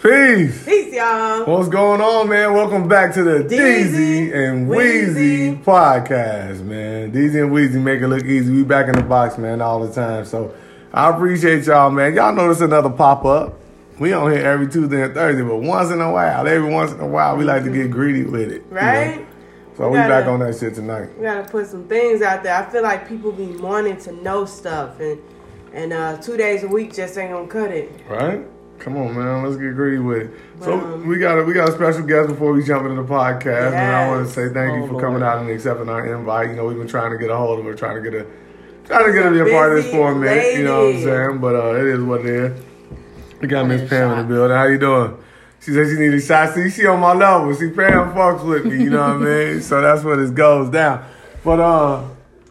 Peace. Peace, y'all. What's going on, man? Welcome back to the Deezy, Deezy and Weezy podcast, man. Deezy and Weezy make it look easy. We back in the box, man, all the time. So I appreciate y'all, man. Y'all notice another pop up. We on here every Tuesday and Thursday, but once in a while, every once in a while, we like to get greedy with it. you know? Right? So we gotta- back on that shit tonight. We gotta put some things out there. I feel like people be wanting to know stuff, and and uh, two days a week just ain't gonna cut it. Right? Come on, man. Let's get greedy with it. So Um, we got a, we got a special guest before we jump into the podcast, and I want to say thank you Oh, for Lord. coming out and accepting our invite. You know, we've been trying to get a hold of her, trying to get a trying to get her to be a part of this for a minute. You know what I'm saying? But uh, it is what it is. We got Miss Pam in the building. How you doing? She said she needed shots. See, she on my level. See, Pam fucks with me. You know what I mean? So that's what it goes down. But uh,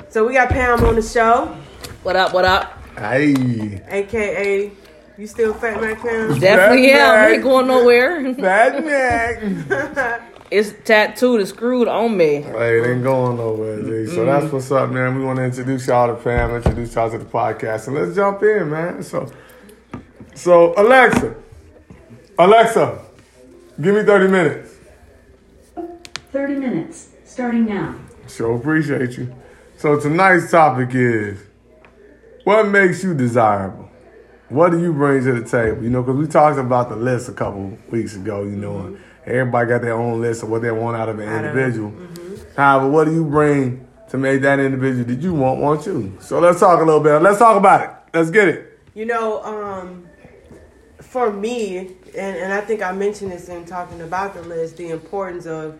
So we got Pam on the show, What up? What up? hey, aka you still Fat Mac Pam? Definitely That's am. I ain't going nowhere. bad neck. it's tattooed and screwed on me. Hey, it ain't going nowhere, G. So mm-hmm. that's what's up, man. We want to introduce y'all to Pam, introduce y'all to the podcast, and let's jump in, man. So, so Alexa, Alexa, give me thirty minutes. 30 minutes, starting now. Sure appreciate you. So tonight's topic is what makes you desirable. What do you bring to the table? You know, because we talked about the list a couple weeks ago. You know, and everybody got their own list of what they want out of an individual. However, what do you bring to make that individual that you want want you? So let's talk a little bit. Let's talk about it. Let's get it. You know, um, for me, and, and I think I mentioned this in talking about the list, the importance of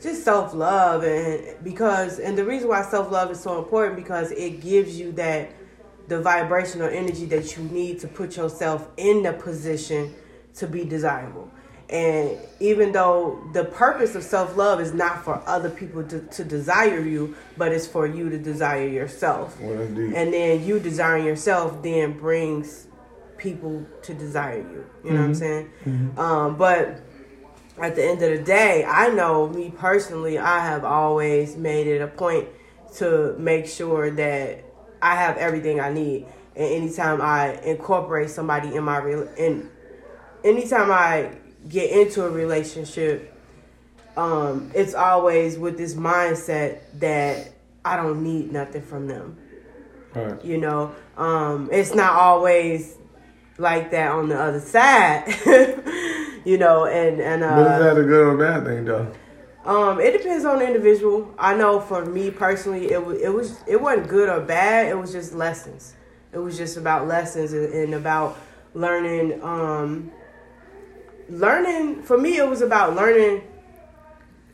just self love, and because, and the reason why self love is so important because it gives you that the vibrational energy that you need to put yourself in the position to be desirable. And even though the purpose of self love is not for other people to, to desire you, but it's for you to desire yourself. Well. And then you desiring yourself then brings people to desire you. You know what I'm saying? Um, but at the end of the day, I know me personally, I have always made it a point to make sure that I have everything I need. And anytime I incorporate somebody in my real, in anytime I get into a relationship, um, it's always with this mindset that I don't need nothing from them Right. you know um it's not always like that on the other side you know and and But is uh that a good or bad thing, though? Um it depends on the individual i know for me personally it was it was it wasn't good or bad it was just lessons it was just about lessons and, and about learning um learning for me it was about learning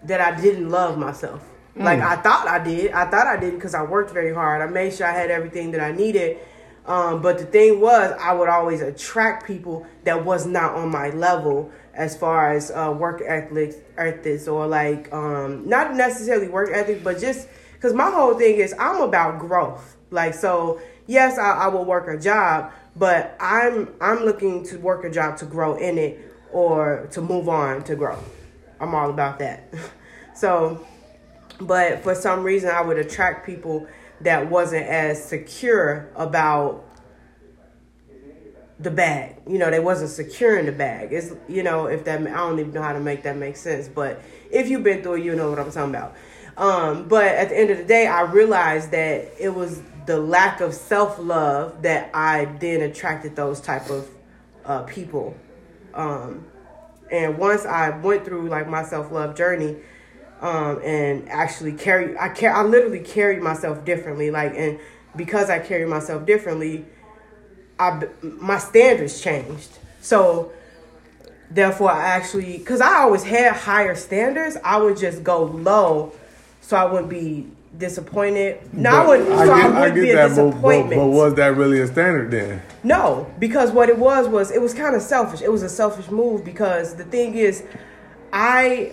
that I didn't love myself. Like I thought I did. I thought I did because I worked very hard. I made sure I had everything that I needed. Um, but the thing was, I would always attract people that was not on my level as far as uh, work ethics, ethics, or like um, not necessarily work ethic, but just because my whole thing is I'm about growth. Like so, yes, I, I will work a job, but I'm I'm looking to work a job to grow in it or to move on to grow. I'm all about that. So, but for some reason, I would attract people that wasn't as secure about the bag. You know, they wasn't secure in the bag. It's you know, if that I don't even know how to make that make sense, but if you've been through it, you know what I'm talking about. Um, but at the end of the day, I realized that it was the lack of self love that I then attracted those type of uh, people. Um, and once I went through like my self love journey, um, and actually carry, I care, I literally carried myself differently. Like, and because I carry myself differently, I my standards changed. So therefore, I actually, because I always had higher standards, I would just go low, so I wouldn't be disappointed. No, I wouldn't. So I, wouldn't be a that, but, but, disappointment. but was that really a standard then? No, because what it was was it was kind of selfish. It was a selfish move because the thing is, I,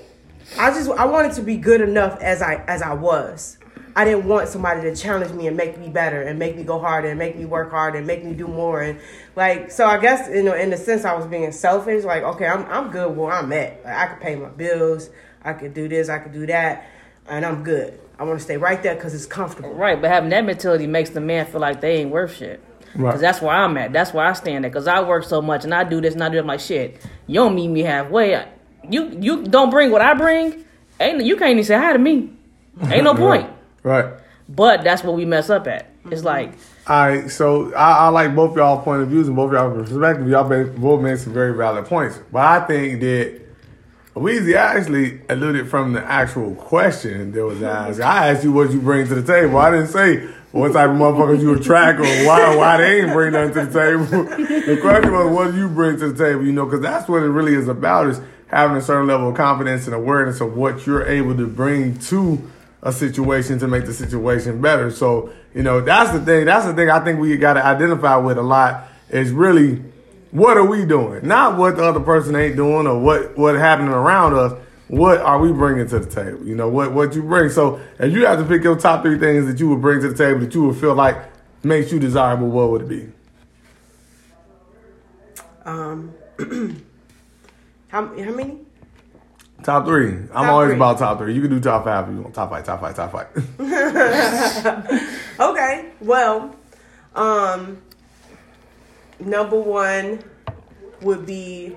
I just I wanted to be good enough as I as I was. I didn't want somebody to challenge me and make me better and make me go harder and make me work harder and make me do more and like so I guess you know in the sense I was being selfish like okay I'm I'm good where I'm at like, I could pay my bills I could do this I could do that and I'm good I want to stay right there because it's comfortable Right, but having that mentality makes the man feel like they ain't worth shit. Right. Cause that's where I'm at. That's where I stand at. Cause I work so much and I do this and I do that. I'm like shit. You don't meet me halfway. You you don't bring what I bring. Ain't you can't even say hi to me. Ain't no point. Right. But that's what we mess up at. It's like All right, so I, I like both y'all point of views and both y'all perspective. Y'all made, both made some very valid points, but I think that Weezy actually alluded from the actual question that was asked. I asked you what you bring to the table. I didn't say what type of motherfuckers you attract or why why they ain't bring nothing to the table. the question was what do you bring to the table? You know, because that's what it really is about is having a certain level of confidence and awareness of what you're able to bring to a situation to make the situation better. So, you know, that's the thing. That's the thing I think we got to identify with a lot is really what are we doing? Not what the other person ain't doing or what what happening around us. What are we bringing to the table? You know, what what you bring. So, if you have to pick your top three things that you would bring to the table that you would feel like makes you desirable, what would it be? Um, how how many? Top three. I'm always three. about top three. You can do top five if you want. Top five, top five, top five. Okay, well, um, number one would be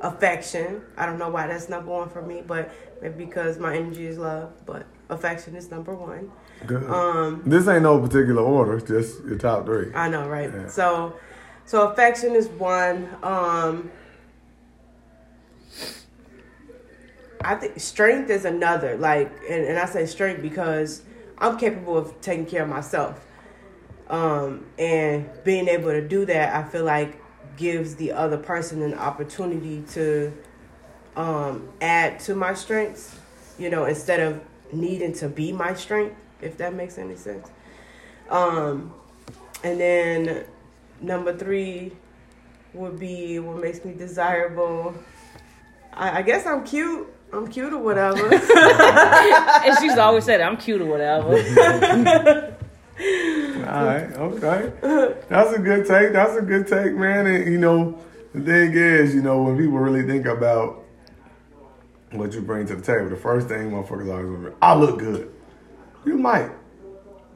affection. I don't know why that's number one for me, but maybe because my energy is love. But affection is number one. Good. Um, this ain't no particular order. It's just your top three. I know, right? Yeah. So, so affection is one. Um, I think strength is another. Like, and, and I say strength because I'm capable of taking care of myself. Um, and being able to do that, I feel like gives the other person an opportunity to um, add to my strengths. You know, instead of needing to be my strength, if that makes any sense. Um, and then number three would be what makes me desirable. I, I guess I'm cute. I'm cute or whatever. and she's always said I'm cute or whatever. All right, okay. That's a good take. That's a good take, man. And you know, the thing is, you know, when people really think about what you bring to the table, the first thing motherfuckers always remember, I look good. You might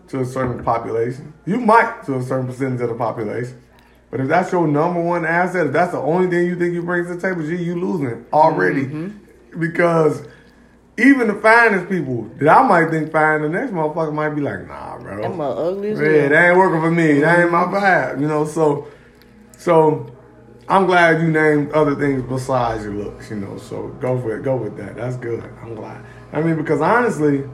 to a certain population. You might to a certain percentage of the population. But if that's your number one asset, if that's the only thing you think you bring to the table, gee, you losing already. Mm-hmm. Because even the finest people that I might think fine, the next motherfucker might be like, nah, bro. That mother ugly as Yeah, that ain't working for me. That ain't my vibe. You know, so so I'm glad you named other things besides your looks, you know. So go for it. Go with that. That's good. I'm glad. I mean, because honestly,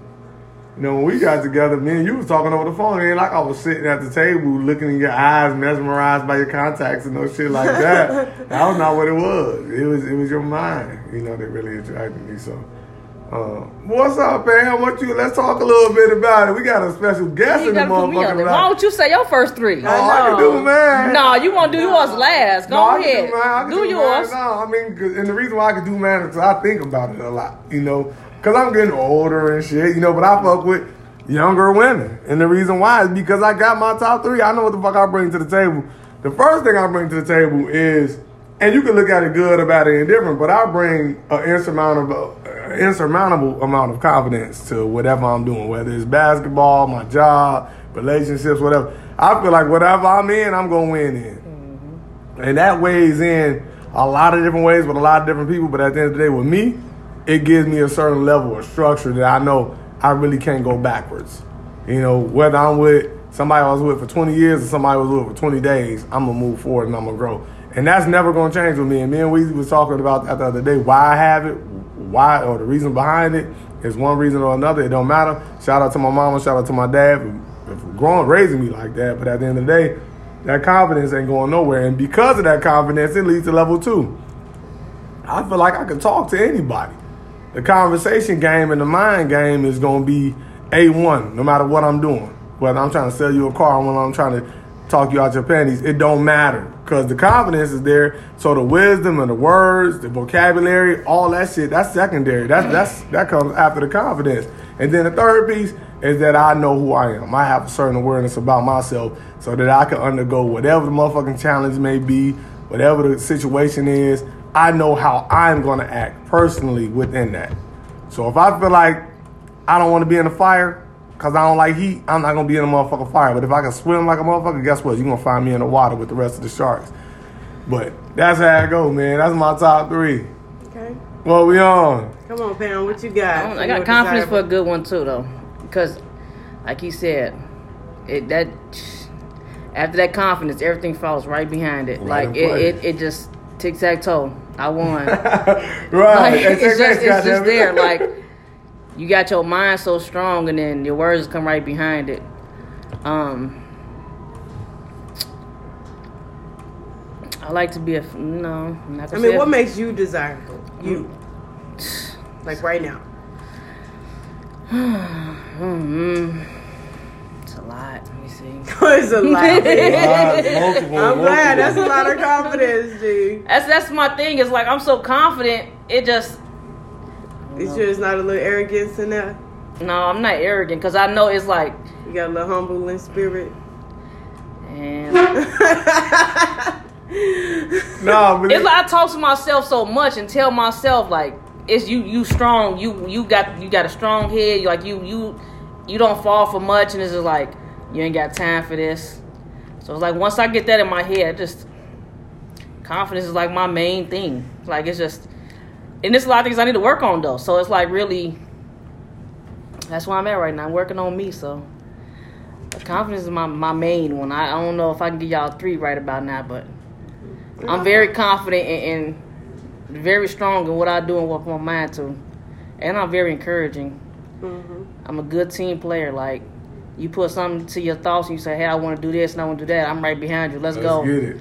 you know, when we got together, me and you was talking over the phone. It ain't like I was sitting at the table looking in your eyes, mesmerized by your contacts and no shit like that. that was not what it was. It was it was your mind, you know, that really attracted me. So uh, what's up, Pam? What you? Let's talk a little bit about it. We got a special guest in the gotta put me on motherfucker. Why don't you say your first three? Oh, I can do mine. No, you want to do yours last. Go No, I ahead. do. I do mine. yours. No, I mean, and the reason why I can do mine is 'cause I think about it a lot, you know, because I'm getting older and shit, you know, but I fuck with younger women. And the reason why is because I got my top three. I know what the fuck I bring to the table. The first thing I bring to the table is, and you can look at it good, about it, indifferent, but I bring an insurmountable, uh, insurmountable amount of confidence to whatever I'm doing, whether it's basketball, my job, relationships, whatever. I feel like whatever I'm in, I'm gonna win in. And that weighs in a lot of different ways with a lot of different people. But at the end of the day, with me, it gives me a certain level of structure that I know I really can't go backwards. You know, whether I'm with somebody I was with for 20 years or somebody I was with for 20 days, I'm gonna move forward and I'm gonna grow. And that's never gonna change with me. And me and Weezy was talking about that the other day. Why I have it, why or the reason behind it is one reason or another. It don't matter. Shout out to my mama, shout out to my dad for, for growing, raising me like that. But at the end of the day, that confidence ain't going nowhere. And because of that confidence, it leads to level two. I feel like I can talk to anybody. The conversation game and the mind game is going to be A1 no matter what I'm doing. Whether I'm trying to sell you a car or when I'm trying to talk you out your panties, it don't matter because the confidence is there. So the wisdom and the words, the vocabulary, all that shit, that's secondary. That's that's that comes after the confidence. And then the third piece is that I know who I am. I have a certain awareness about myself so that I can undergo whatever the motherfucking challenge may be, whatever the situation is. I know how I'm going to act personally within that. So if I feel like I don't want to be in the fire, cause I don't like heat, I'm not gonna be in a motherfucking fire. But if I can swim like a motherfucker, guess what? You're gonna find me in the water with the rest of the sharks. But that's how I go, man. That's my top three. Okay. What we on? Come on, Pam. What you got? I, I got confidence for a good one too, though, because, like he said, it that after that confidence, everything falls right behind it. Right like it, it, it just tic tac toe. I won. right. Like, Hey, it's just, it's just there. Like you got your mind so strong, and then your words come right behind it. Um, I like to be a no. I'm not I gonna mean, say what a- makes you desirable? You. Like right now. Mm, it's a lot. Let me see. it's a lot. Multiple, I'm glad. That's a lot of confidence, G. That's that's my thing. It's like I'm so confident. It just You sure it's not a little arrogance in there? no. I'm not arrogant because I know it's like You got a little humble in spirit. and No, but it's like I talk to myself so much and tell myself like it's you you strong you you got you got a strong head like you you you don't fall for much and it's just like you ain't got time for this. So it's like once I get that in my head just confidence is like my main thing. Like it's just and there's a lot of things I need to work on though. So it's like really that's where I'm at right now. I'm working on me so confidence is my, my main one. I, I don't know if I can give y'all three right about now but I'm very confident and, and very strong in what I do and what my mind to. And I'm very encouraging. Hmm I'm a good team player. Like, you put something to your thoughts and you say, hey, I want to do this and I want to do that. I'm right behind you. Let's, Let's go. get it.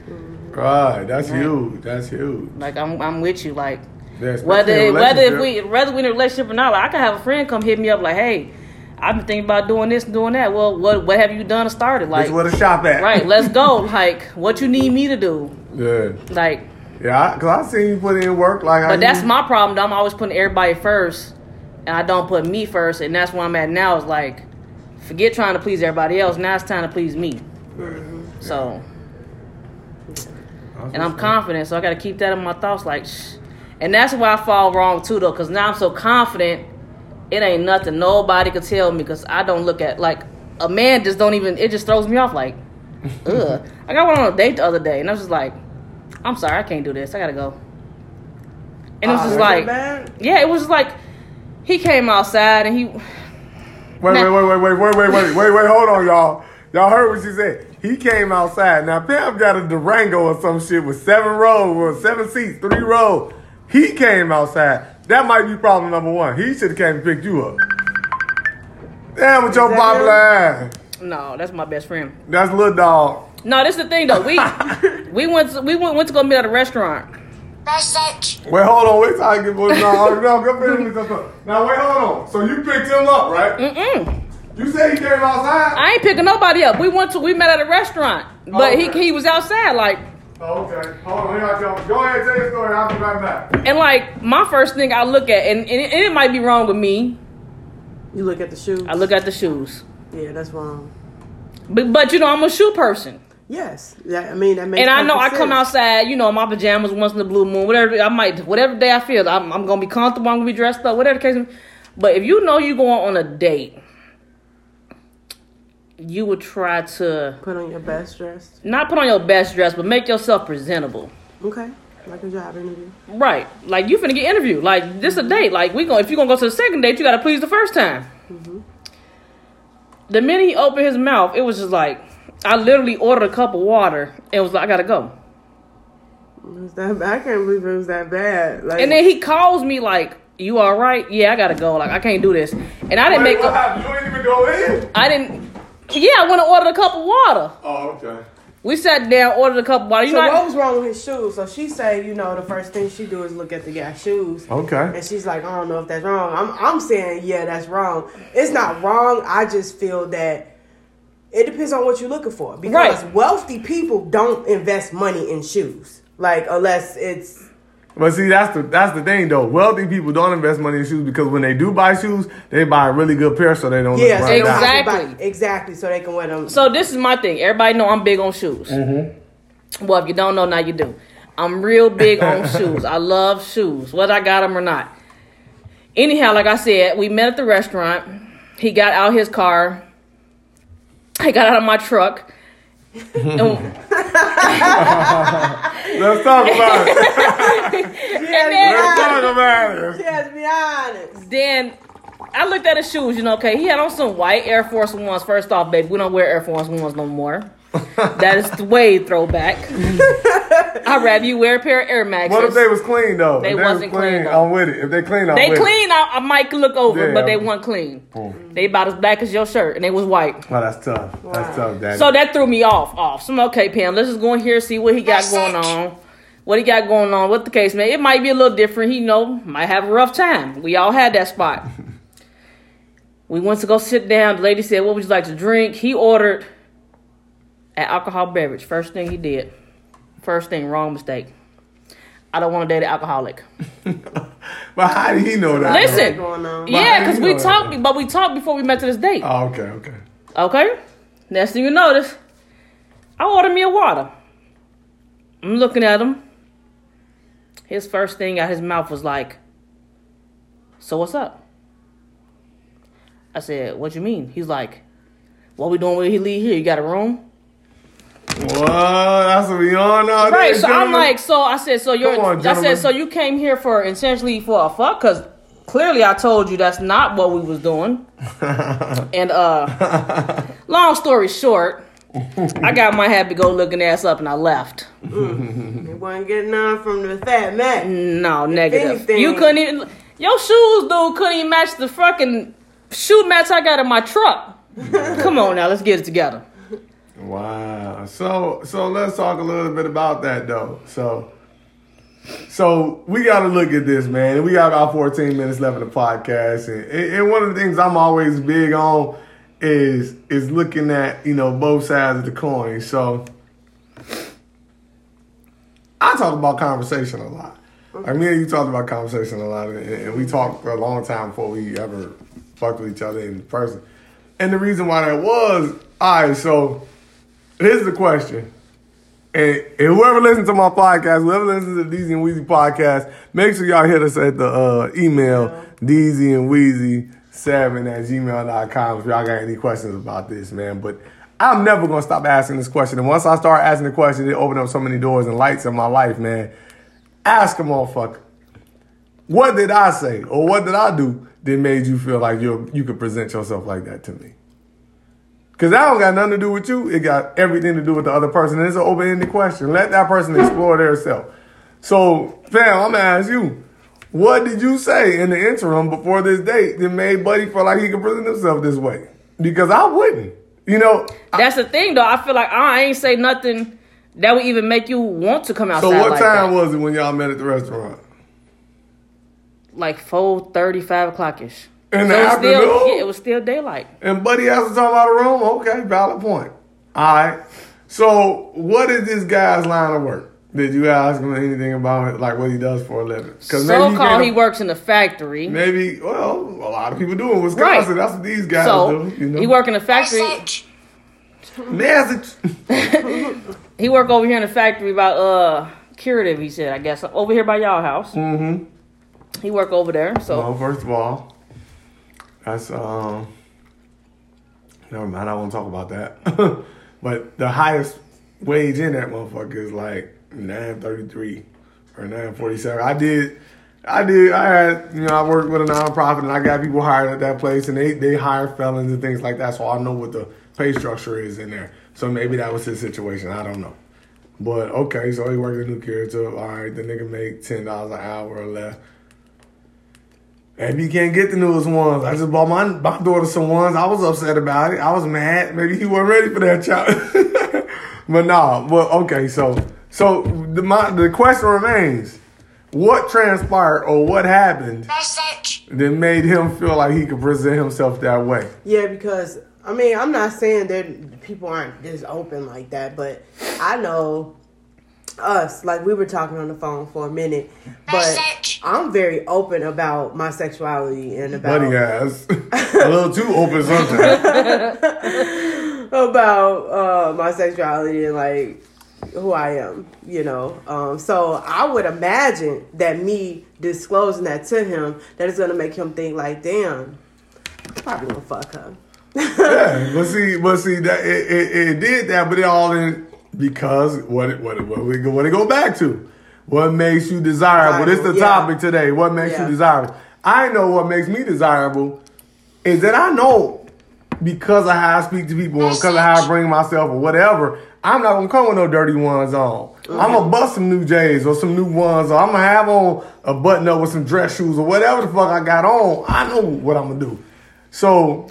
Right. That's Right. huge. That's huge. Like, I'm, I'm with you. Like, Yeah, whether in whether if we whether we in a relationship or not, like, I can have a friend come hit me up like, hey, I've been thinking about doing this and doing that. Well, what what have you done to start it? Like, Like, where the shop at? right, let's go. Like, what you need me to do? Yeah. Like, Yeah, because I seen you put in work. Like, how But that's you, my problem. Though. I'm always putting everybody first, and I don't put me first, and that's where I'm at now. Is like, forget trying to please everybody else. Now it's time to please me. So, and I'm confident, so I got to keep that in my thoughts. Like, shh. and that's why I fall wrong too, though, because now I'm so confident. It ain't nothing nobody could tell me because I don't look at like a man just don't even. It just throws me off. Like, ugh. I got one on a date the other day, and I was just like, I'm sorry, I can't do this. I gotta go. And it was Ah, just like, yeah, it was just like he came outside and he Wait, wait, wait, wait, wait, wait, wait, wait, wait, wait. Hold on, y'all. Y'all heard what she said. He came outside. Now Pam got a Durango or some shit with seven rows or seven seats, three rows. He came outside. That might be problem number one. He should have came and picked you up. Damn, with your that popular ass. no, that's my best friend. That's little dog. No, this is the thing though. We we went to, we went, went to go meet at a restaurant. Wait, hold on. Wait till I get no, no, no, go finish this up. Now wait, hold on. So you picked him up, right? Mm-mm. You said he came outside. I ain't picking nobody up. We went to we met at a restaurant, but Okay. he he was outside like Oh, okay. Hold on. Here I come. Go ahead, tell your story. I'll be right back. and like my first thing I look at and, and, it, and it might be wrong with me. You look at the shoes. I look at the shoes, Yeah, that's wrong. but but you know I'm a shoe person. Yes. That, I mean, that makes And I know I perfect come outside, you know, in my pajamas once in the blue moon, whatever I might, whatever day I feel, I'm, I'm gonna be comfortable, I'm gonna be dressed up, whatever the case. But if you know you going on a date, you would try to Put on your best dress. not put on your best dress, but make yourself presentable. Okay. Like a job interview. Right, like you finna get interviewed. Like this a mm-hmm. date. Like we going if you gonna go to the second date, you gotta please the first time. Mm-hmm. The minute he opened his mouth, it was just like I literally ordered a cup of water and was like, I gotta go. It was that bad. I can't believe it was that bad. Like, And then he calls me like, "You all right? Yeah, I gotta go. Like I can't do this." And I didn't Wait, make. what A, happened? You ain't even go in? I didn't. Yeah, I went and ordered a cup of water. Oh, okay. We sat down, ordered a cup of water. You so know, what I- was wrong with his shoes? So she say, you know, the first thing she do is look at the guy's shoes. Okay. And she's like, I don't know if that's wrong. I'm, I'm saying, yeah, that's wrong. It's not wrong. I just feel that it depends on what you're looking for. Because Right. wealthy people don't invest money in shoes. Like, unless it's, But see, that's the that's the thing though. Wealthy people don't invest money in shoes because when they do buy shoes, they buy a really good pair so they don't yeah, look right they don't have to Exactly. buy- exactly, so they can wear them. so this is my thing. Everybody know I'm big on shoes. Mm-hmm. Well, if you don't know, now you do. I'm real big on shoes. I love shoes, whether I got them or not. Anyhow, like I said, we met at the restaurant. he got out his car. I got out of my truck. and, Let's talk about it. and then, Let's talk about it. Let's be honest. then I looked at his shoes. You know, okay, he had on some white Air Force Ones. First off, baby, we don't wear Air Force Ones no more. That is the way throwback. I'd rather you wear a pair of Air Maxes. What if they was clean though? They if wasn't was clean, though. I'm with it. If they clean, I'm They with clean, I, I might look over, Yeah. but they weren't clean. Boom. They about as black as your shirt, and they was white. it. Oh, that's tough. That's tough, Daddy. So that threw me off. Off. So I'm okay, Pam. Let's just go in here see what he got going on. What he got going on. What the case, man? It might be a little different. He you know might have a rough time. We all had that spot. we went to go sit down. The lady said, "What would you like to drink?" He ordered an alcohol beverage. First thing he did. First thing, wrong mistake. I don't want to date an alcoholic. but how did he know that? Listen. Going on. Yeah, because we know that? talked, but we talked before we met to this date. Oh, okay, okay. Okay. Next thing you notice, I ordered me a water. I'm looking at him. His first thing out his mouth was like, "So what's up?" I said, "What you mean?" He's like, "What we doing when he leave here? You got a room?" What? That's what we on now. Right. So I'm like, so I said, so you're. On, I said, so you came here for essentially for a fuck? Because clearly I told you that's not what we was doing. and uh, long story short, I got my happy go looking ass up and I left. They wasn't getting none from the fat man. No, negative. anything- You couldn't even. Your shoes, dude, couldn't even match the fucking shoe mats I got in my truck. Come on now, let's get it together. Wow. So so let's talk a little bit about that though. So so we got to look at this, man. We got about 14 minutes left of the podcast, and, and one of the things I'm always big on is is looking at you know both sides of the coin. So I talk about conversation a lot. Like me and you talked about conversation a lot, and, and we talked for a long time before we ever fucked with each other in person. And the reason why that was, all right, so here's the question. And, and whoever listens to my podcast, whoever listens to the Deezy and Weezy podcast, make sure y'all hit us at the uh, email, Deezy and Weezy 7 at gmail.com if y'all got any questions about this, man. But I'm never going to stop asking this question. And once I start asking the question, it opened up so many doors and lights in my life, man. Ask a motherfucker, what did I say or what did I do that made you feel like you you could present yourself like that to me? Because that don't got nothing to do with you. It got everything to do with the other person. And it's an open-ended question. Let that person explore their self. So, fam, I'm going to ask you, what did you say in the interim before this date that made Buddy feel like he could present himself this way? Because I wouldn't. You know, That's the thing, though. I feel like I ain't say nothing that would even make you want to come outside. so what like time that. was it when y'all met at the restaurant? like four thirty, five o'clock ish. In the So it afternoon? still, yeah, it was still daylight. And Buddy has to talk about a room? Okay, valid point. All right. So, what is this guy's line of work? Did you ask him anything about it, like what he does for a living? Because So called can't- he works in a factory. Maybe, well, a lot of people do in Wisconsin. Right. That's what these guys So do. You know? he work in a factory. Message. He work over here in the factory about uh curative. He said, I guess over here by y'all house. mm-hmm. He work over there. So Well, first of all, that's um. Never mind. I won't talk about that. but the highest wage in that motherfucker is like nine thirty three or nine forty seven. I did. I did. I had, you know, I worked with a nonprofit and I got people hired at that place and they, they hire felons and things like that. So I know what the pay structure is in there. So maybe that was his situation. I don't know. But okay, so he worked at New Curative. All right, the nigga make $10 an hour or less. Maybe you can't get the newest ones. I just bought my, my daughter some ones. I was upset about it. I was mad. Maybe he wasn't ready for that child. but nah, well, okay, so so the my, the question remains. What transpired or what happened that made him feel like he could present himself that way? Yeah, because I mean, I'm not saying that people aren't just open like that, but I know us, like we were talking on the phone for a minute, but I'm very open about my sexuality and about Buddy ass. a little too open sometimes. about uh, my sexuality and like who I am, you know. Um, so I would imagine that me disclosing that to him, that is gonna make him think like, damn, Probably gonna fuck her. yeah, but see, but see that it, it, it did that, but it all in because what it, what what we go what it go back to. What makes you desirable? This is the Yeah. topic today. What makes Yeah. you desirable? I know what makes me desirable is that I know because of how I speak to people, because of how I bring myself or whatever, I'm not gonna come with no dirty ones on. Mm-hmm. I'm gonna bust some new J's or some new ones, or I'm gonna have on a button up with some dress shoes or whatever the fuck I got on. I know what I'm gonna do. So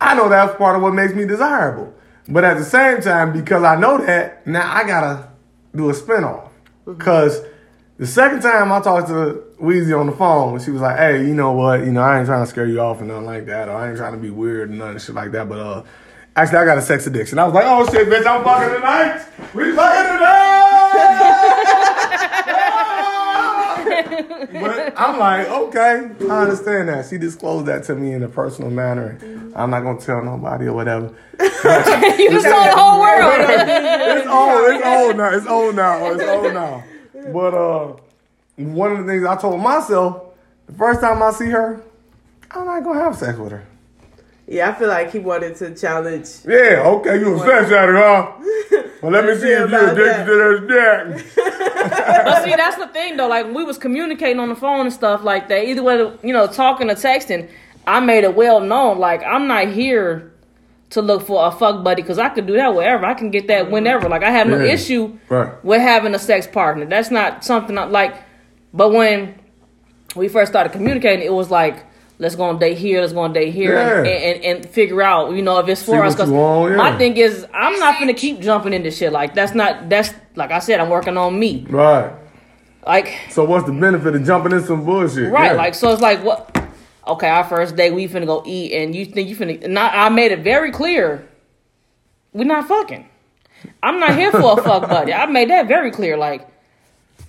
I know that's part of what makes me desirable. But at the same time, because I know that, now I gotta do a spinoff. Cause the second time I talked to Weezy on the phone, she was like, "Hey, you know what? You know, I ain't trying to scare you off and nothing like that, or I ain't trying to be weird and nothing shit like that. But uh, actually, I got a sex addiction." I was like, "Oh shit, bitch, I'm fucking tonight. We fucking tonight." but I'm like, okay, I understand that. She disclosed that to me in a personal manner. I'm not gonna tell nobody or whatever. you just told the whole world. it's old. It's old now. It's old now. It's old now. But uh, one of the things I told myself the first time I see her, I'm not gonna have sex with her. Yeah, I feel like he wanted to challenge. Yeah, okay, you a sex addict, huh? Well, let me see if you're addicted to this dick. But see, that's the thing though. Like when we was communicating on the phone and stuff like that, either whether you know talking or texting, I made it well known. Like I'm not here to look for a fuck buddy because I could do that wherever. I can get that whenever. Like I have no Yeah. issue Right. with having a sex partner. That's not something I, like. But when we first started communicating, it was like. Let's go on date here. Let's go on date here, and, Yeah. and, and figure out, you know, if it's for See us. what you want, yeah. my thing is, I'm not gonna keep jumping into shit. Like that's not. That's like I said, I'm working on me. Right. Like So what's the benefit of jumping in some bullshit? Right, Yeah. like so it's like what okay, our first day we finna go eat and you think you finna and I, I made it very clear we're not fucking. I'm not here for a fuck buddy. I made that very clear. Like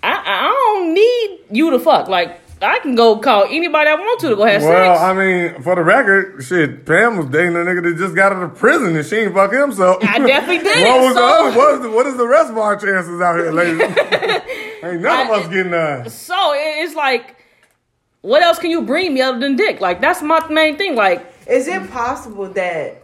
I I don't need you to fuck. Like I can go call anybody I want to to go have Well, sex. Well, I mean, for the record, shit, Pam was dating a nigga that just got out of prison and she ain't fuck him, so. I definitely did, what was the so- other, what is the, what is the rest of our chances out here, ladies? ain't none of us getting uh so it's like what else can you bring me other than dick? Like that's my main thing. Like Is it possible that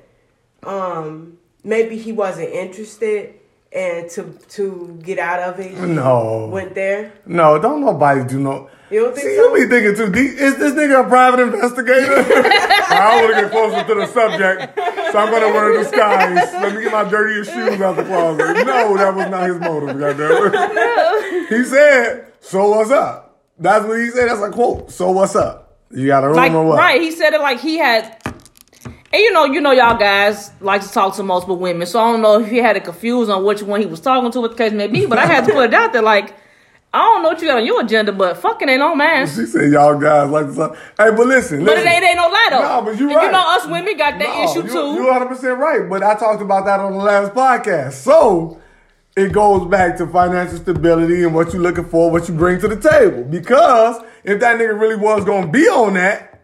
um maybe he wasn't interested and to to get out of it No. went there? No, don't nobody do no. You don't think See, so? you be thinking too deep. Is this nigga a private investigator? I want to get closer to the subject, so I'm gonna wear a disguise. Let me get my dirtiest shoes out the closet. No, that was not his motive. Goddamn. he said, "So what's up?" That's what he said. That's a quote. So what's up? You got a room like or what? right he said it like he had and you know you know y'all guys like to talk to multiple women so i don't know if he had it confused on which one he was talking to what the case may be but i had to put it out there like i don't know what you got on your agenda but fucking ain't on mine She said, "Y'all guys like to talk." Hey, but listen, but it listen. ain't, it ain't no lie though No, but you right. you know us women got that No, issue you, too You 100 percent right, but I talked about that on the last podcast. So it goes back to financial stability and what you're looking for, what you bring to the table. Because if that nigga really was gonna be on that,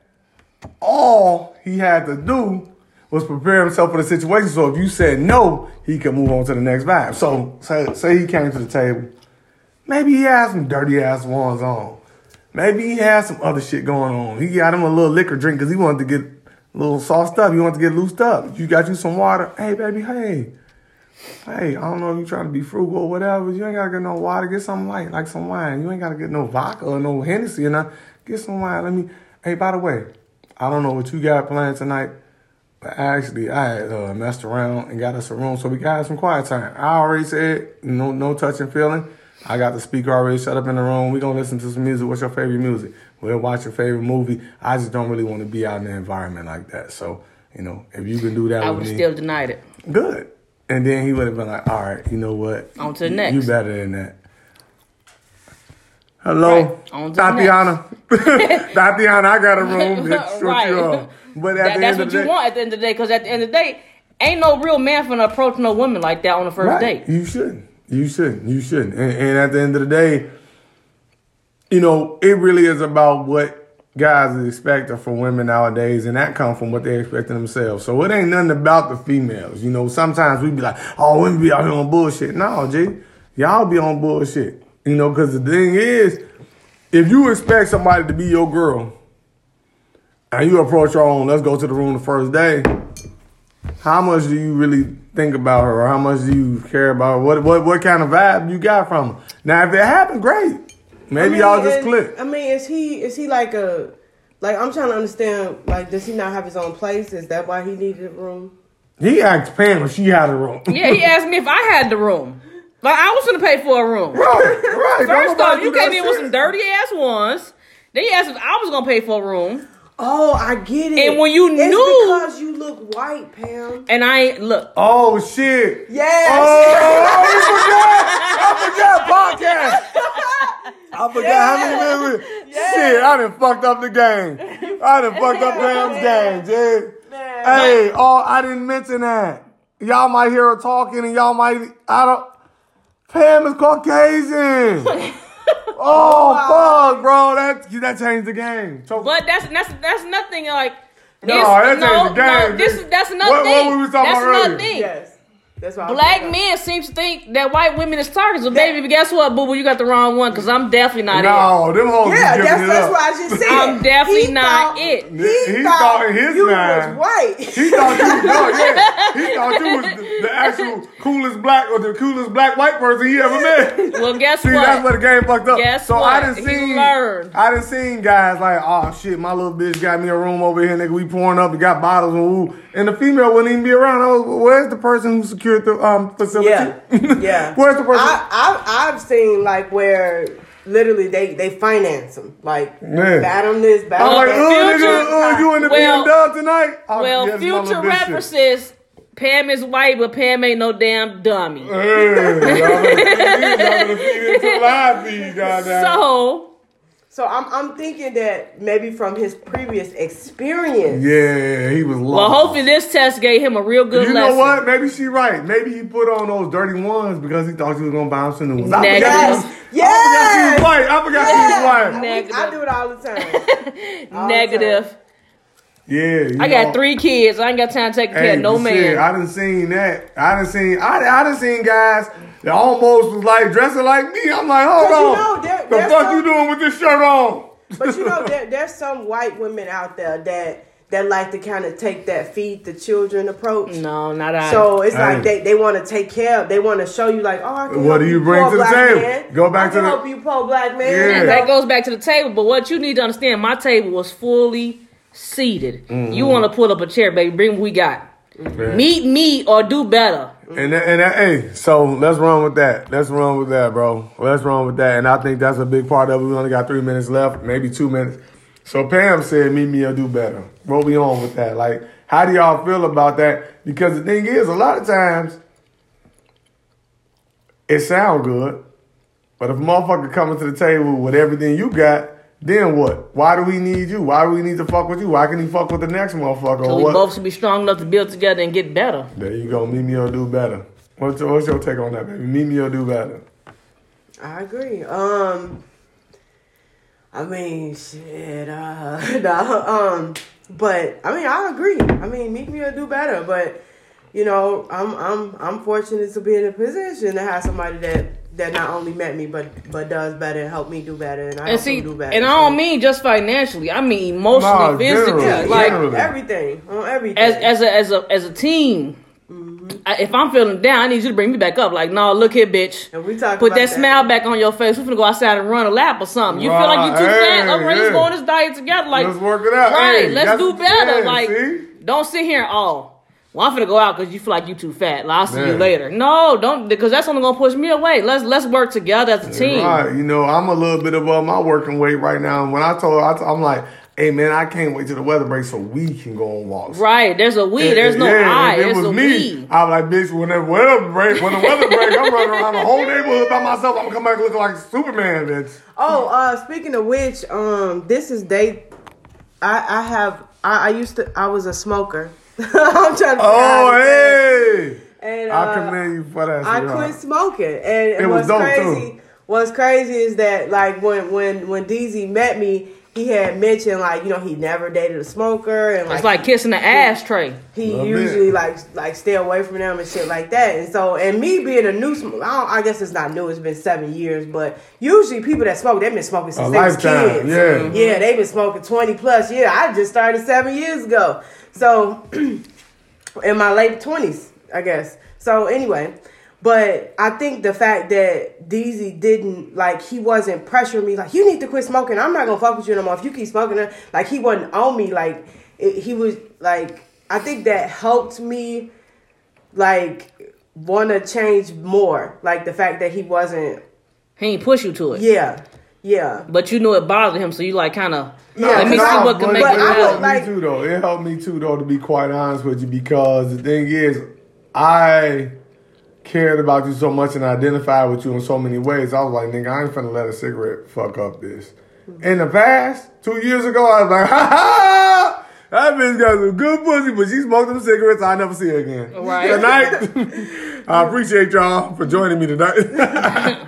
all he had to do was prepare himself for the situation. So if you said no, he could move on to the next vibe. So say, say he came to the table. Maybe he has some dirty ass ones on. Maybe he has some other shit going on. He got him a little liquor drink because he wanted to get a little sauced up. He wanted to get loosed up. You got you some water. Hey, baby, hey. Hey, I don't know if you're trying to be frugal or whatever. You ain't got to get no water. Get something light, like some wine. You ain't got to get no vodka or no Hennessy or nothing. Get some wine. Let me. Hey, by the way, I don't know what you got planned tonight, but actually, I had uh, messed around and got us a room so we got some quiet time. I already said no, no touching feeling. I got the speaker already shut up in the room. We gonna listen to some music. What's your favorite music? We'll watch your favorite movie. I just don't really want to be out in an environment like that. So, you know, if you can do that i would me, have still denied it good. And then he would have been like, all right, you know what? On to the next. You better than that. Hello, Right, on to the Tatiana. Tatiana, I got a room. Shut Right. you. But at That- the that's what you day, want at the end of the day because at the end of the day ain't no real man finna approach no woman like that on the first right? date You shouldn't. You shouldn't. You shouldn't. And, and at the end of the day, you know, it really is about what guys is expecting from women nowadays, and that comes from what they're expecting themselves. So it ain't nothing about the females. You know, sometimes we be like, oh, women be out here on bullshit. No, G, y'all be on bullshit. You know, because the thing is, if you expect somebody to be your girl, and you approach her on, let's go to the room the first day. How much do you really think about her, or how much do you care about her? What what what kind of vibe you got from her? Now, if it happened, great. Maybe I mean, y'all just and- click. I mean, is he is he like a like I'm trying to understand like does he not have his own place? Is that why he needed a room? He asked Pam if she had a room. Yeah, he asked me if I had the room. Like I was gonna pay for a room. right, right. First Don't off, you came in with some dirty ass ones. Then you asked if I was gonna pay for a room, Oh, I get it. And when you it's knew- because you look white, Pam. and I ain't look. Oh shit. Yes. Oh, oh I forgot. I forgot podcast. I forgot how many minutes. Shit, I done fucked up the game. I done fucked up Pam's game, Jay. Man. Hey, oh, I didn't mention that. Y'all might hear her talking, and y'all might. I don't. Pam is Caucasian. oh fuck, bro. That that changed the game. So, But that's that's that's nothing like. No, it's- that changed the no, game. this is that's another What- what we was talking that's about another earlier? thing. Yes. That's why I Black men seem to think that white women is targets. But baby, but guess what, boo boo? You got the wrong one because I'm definitely not it. no, them hoes Yeah, be that's it that's up. what I just said. I'm definitely He not thought- it. He, He thought, thought in his you mind- was white. He thought you no, yeah. He thought you was the, the actual coolest black or the coolest black white person he ever met. Well, guess See, what? that's where the game fucked up. Guess so what? I didn't He see learned. I didn't seen guys like, oh shit, my little bitch got me a room over here, nigga. We pouring up, we got bottles and woo. And the female wouldn't even be around. I was, where's the person who secured the um facility? Yeah, yeah. Where's the person? I, I I've seen like where literally they they finance them like Yeah. bat on this, bat I'm like, that. oh, Future- nigga, you in the Well- BMW tonight? Oh, Well, yes, future bitch rapper says Pam is white, but Pam ain't no damn dummy. Hey, y'all better feed it- y'all better feed it to live feed. So So I'm I'm thinking that maybe from his previous experience. Yeah, he was lost. well, hopefully this test gave him a real good You lesson. know what? Maybe she right. Maybe he put on those dirty ones because he thought she was gonna bounce in the new ones. I forgot Negative. she was- I forgot she was white. I forgot she was white. I, Negative. I do it all the time. All the Negative. Yeah, you I know. got three kids. I ain't got time to take care Hey, of no shit, man. I done seen that. I done seen. I, I done seen guys that almost was like dressing like me. I'm like, hold But you on. know, there- the fuck some- you doing with this shirt on? But you know, there, there's some white women out there that that like to kind of take that feed the children approach. no, not I. So it's Hey. like they, they want to take care of. They want to show you like, oh, I can What help do you bring poor to the table? Man. Go back I to can the- help you, poor black man. Yeah. You know? that goes back to the table. But what you need to understand, my table was fully seated. Mm-hmm. You want to pull up a chair, baby? Bring what we got. Mm-hmm. Meet me or do better. And that, and that, hey, so let's run with that. Let's run with that, bro. Let's run with that. And I think that's a big part of it. We only got three minutes left, maybe two minutes. So Pam said, "Meet me or do better." What we on with that? Like, how do y'all feel about that? Because the thing is, a lot of times it sound good, but if a motherfucker coming to the table with everything you got, then what? Why do we need you? Why do we need to fuck with you? Why can he fuck with the next motherfucker? So we what? both should be strong enough to build together and get better. There you go. Meet me or do better. What's your, what's your take on that, baby? Meet me or do better. I agree. Um, I mean, shit. Uh, nah, um, but I mean, I agree. I mean, meet me or do better. But you know, I'm I'm I'm fortunate to be in a position to have somebody that that not only met me but but does better and help me do better, and I And see, do better. and I don't mean just financially. I mean emotionally, Nah, physically. generally, like generally. everything on everything. as as a as a as a team. Mm-hmm. I, if I'm feeling down, I need you to bring me back up. Like, no, look here, bitch. and we talk Put about that, smile back on your face. We're gonna go outside and run a lap or something. You feel like you too Right, fat? All right, hey, let's go on this diet together. Like, Let's work it out. Right, Hey, let's do better. yeah, like, see? don't sit here. and, Oh, well, I'm finna go out because you feel like you too fat. Like, I'll see you later. No, don't because that's only gonna push me away. Let's let's work together as a team. Right, you know, I'm a little bit above my working weight right now. And when I told her, I t- I'm like, hey man, I can't wait till the weather breaks so we can go on walks. Right, there's a we. And- There's no yeah, I. it There's was a me, we. I was like, bitch, when the weather break, when the weather break, I'm running around the whole neighborhood by myself. I'm gonna come back looking like Superman, bitch. Oh, uh, speaking of which, um, this is day. I I have I, I used to I was a smoker. I'm trying to. figure out how Oh, to say it. hey. And I uh, commend you for that. I sweetheart. quit smoking, and, and It was dope, crazy, too. what's crazy is that like when when when Deezy met me, he had mentioned like you know he never dated a smoker and like, It's like kissing the ashtray. he Love usually it. like like stay away from them and shit like that. And so and me being a new smoker, I, I guess it's not new. It's been seven years, but usually people that smoke they've been smoking since A they was kids. yeah. yeah, they've been smoking twenty plus. Yeah, I just started seven years ago. So in my late twenties, I guess. So anyway, but I think the fact that Deezy didn't like he wasn't pressuring me like you need to quit smoking. I'm not gonna fuck with you no more if you keep smoking. Like he wasn't on me. Like it, he was like I think that helped me like want to change more. Like the fact that he wasn't. He ain't push you to it. Yeah, yeah. But you knew it bothered him, so you like kind of Yeah, let me see no, what can but make but it it I better. helped like- me too though. It helped me too though to be quite honest with you because the thing is, I cared about you so much and identified with you in so many ways. I was like, nigga, I ain't finna let a cigarette fuck up this. In the past, two years ago, I was like, ha ha! That bitch got some good pussy, but she smoked them cigarettes. I'll never see her again. Right. Tonight, I appreciate y'all for joining me tonight.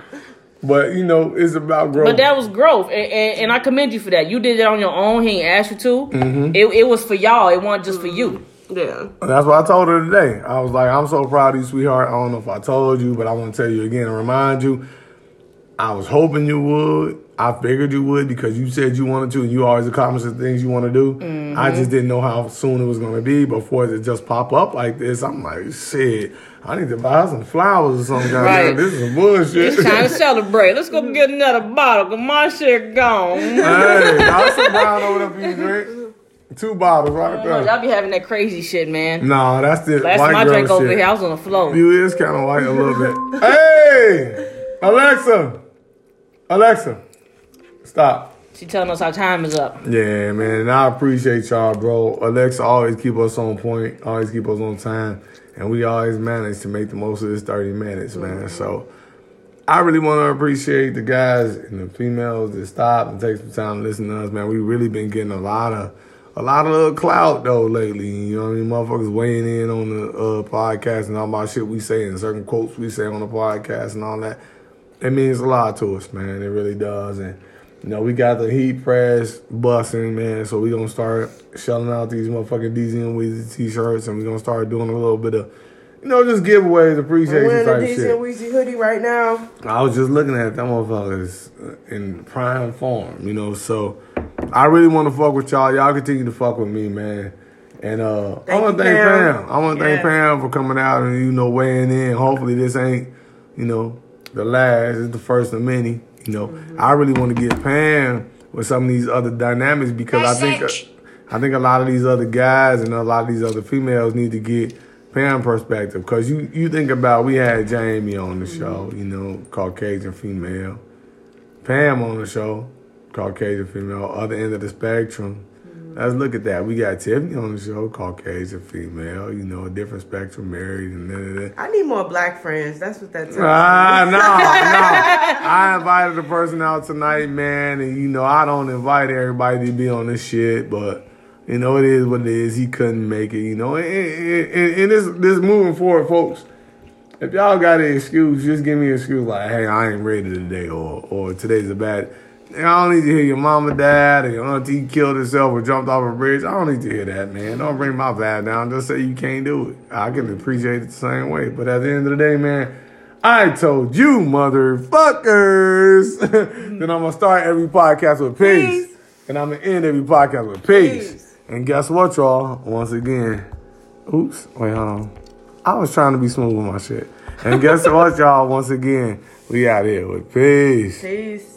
but you know, it's about growth. But that was growth, and, and, and I commend you for that. You did it on your own. He ain't asked you to. Mm-hmm. It, it was for y'all. It wasn't just for you. Yeah. That's what I told her today. I was like, I'm so proud of you, sweetheart. I don't know if I told you, but I want to tell you again and remind you. I was hoping you would. I figured you would because you said you wanted to, and you always accomplish the things you want to do. I just didn't know how soon it was going to be before it just pop up like this. I'm like, shit, I need to buy some flowers or something. Right. This is some bullshit. It's time to celebrate. Let's go get another bottle, cause my shit gone. hey, got some brown over there for you, drink. Two bottles right oh, there. Y'all be having that crazy shit, man. No, that's the Last time I drank over here, I was on the floor. You is kind of white a little bit. hey, Alexa, Alexa, stop. She telling us our time is up. Yeah, man, I appreciate y'all, bro. Alexa always keep us on point, always keep us on time, and we always manage to make the most of this thirty minutes, man. So. I really want to appreciate the guys and the females that stop and take some time to listen to us, man. We really been getting a lot of a lot of little clout though lately. You know what I mean? Motherfuckers weighing in on the uh, podcast and all my shit we say and certain quotes we say on the podcast and all that. It means a lot to us, man. It really does. And you know, we got the heat press busting, man. So we gonna start shelling out these motherfucking Deezy and Weezy t-shirts, and we gonna start doing a little bit of, you know, just giveaways, appreciation I'm wearing a. Deezy and Weezy hoodie right now. I was just looking at that motherfuckers in prime form, you know. So I really want to fuck with y'all. Y'all continue to fuck with me, man. And uh, I want to thank Pam. Pam. I want to thank Pam for coming out and you know weighing in. Hopefully this ain't you know the last. It's the first of many. You know, Mm-hmm. I really want to get Pam with some of these other dynamics because I think I think a lot of these other guys and a lot of these other females need to get Pam perspective because you you think about we had Jamie on the show, you know, Caucasian female, Pam on the show, Caucasian female, other end of the spectrum. Let's look at that. We got Tiffany on the show, Caucasian female, you know, a different spectrum, married and da da da. I need more black friends. That's what that tells Ah, no, no. I invited a person out tonight, man, and you know I don't invite everybody to be on this shit, but you know it is what it is. He couldn't make it, you know. And, and, and, and this this moving forward, folks. If y'all got an excuse, just give me an excuse like, "Hey, I ain't ready today," or "or today's a bad." I don't need to hear your mom mama died or your auntie killed herself or jumped off a bridge. I don't need to hear that, man. Don't bring my vibe down. Just say you can't do it. I can appreciate it the same way. But at the end of the day, man, I told you, motherfuckers, that I'm gonna start every podcast with peace, Peace. and I'm gonna end every podcast with peace. Peace. And guess what, y'all? Once again, oops, wait, hold on. I was trying to be smooth with my shit. And guess what, y'all? Once again, we out here with peace. Peace.